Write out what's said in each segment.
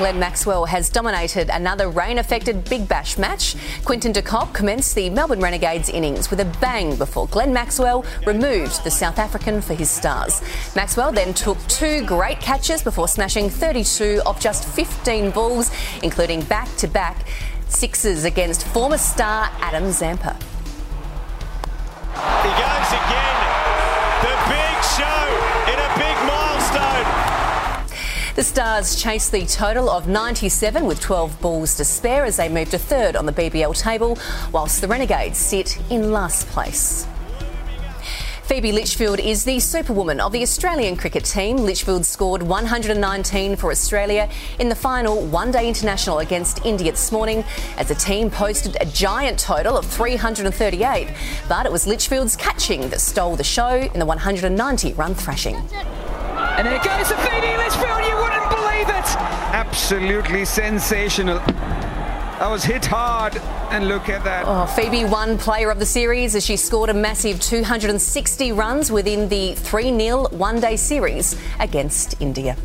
Glenn Maxwell has dominated another rain affected Big Bash match. Quinton de Kock commenced the Melbourne Renegades innings with a bang before Glenn Maxwell removed the South African for his stars. Maxwell then took two great catches before smashing 32 off just 15 balls, including back to back sixes against former star Adam Zampa. The Stars chased the total of 97 with 12 balls to spare as they move to third on the BBL table, whilst the Renegades sit in last place. Phoebe Litchfield is the superwoman of the Australian cricket team. Litchfield scored 119 for Australia in the final one day international against India this morning as the team posted a giant total of 338. But it was Litchfield's catching that stole the show in the 190 run thrashing. And then it goes to Phoebe Litchfield, you wouldn't believe it! Absolutely sensational. I was hit hard, and look at that. Oh, Phoebe won player of the series as she scored a massive 260 runs within the 3 0 one day series against India.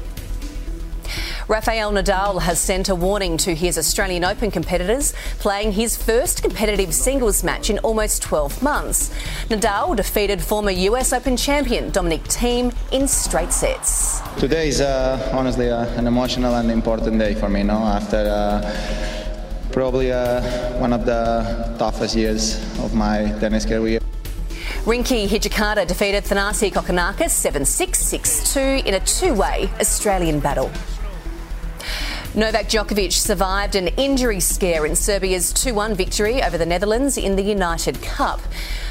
Rafael Nadal has sent a warning to his Australian Open competitors, playing his first competitive singles match in almost 12 months. Nadal defeated former US Open champion Dominic Thiem in straight sets. Today is uh, honestly uh, an emotional and important day for me, no? After uh, probably uh, one of the toughest years of my tennis career. Rinky Hijikata defeated Thanasi Kokkinakis 7-6, 6-2 in a two-way Australian battle. Novak Djokovic survived an injury scare in Serbia's 2 1 victory over the Netherlands in the United Cup.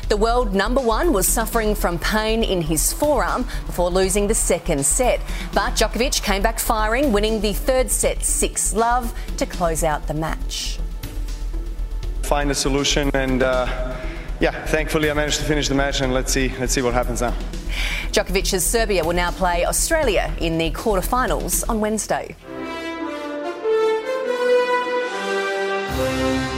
The world number one was suffering from pain in his forearm before losing the second set. But Djokovic came back firing, winning the third set 6 love to close out the match. Find a solution and. Uh yeah, thankfully I managed to finish the match, and let's see, let's see what happens now. Djokovic's Serbia will now play Australia in the quarterfinals on Wednesday. thank you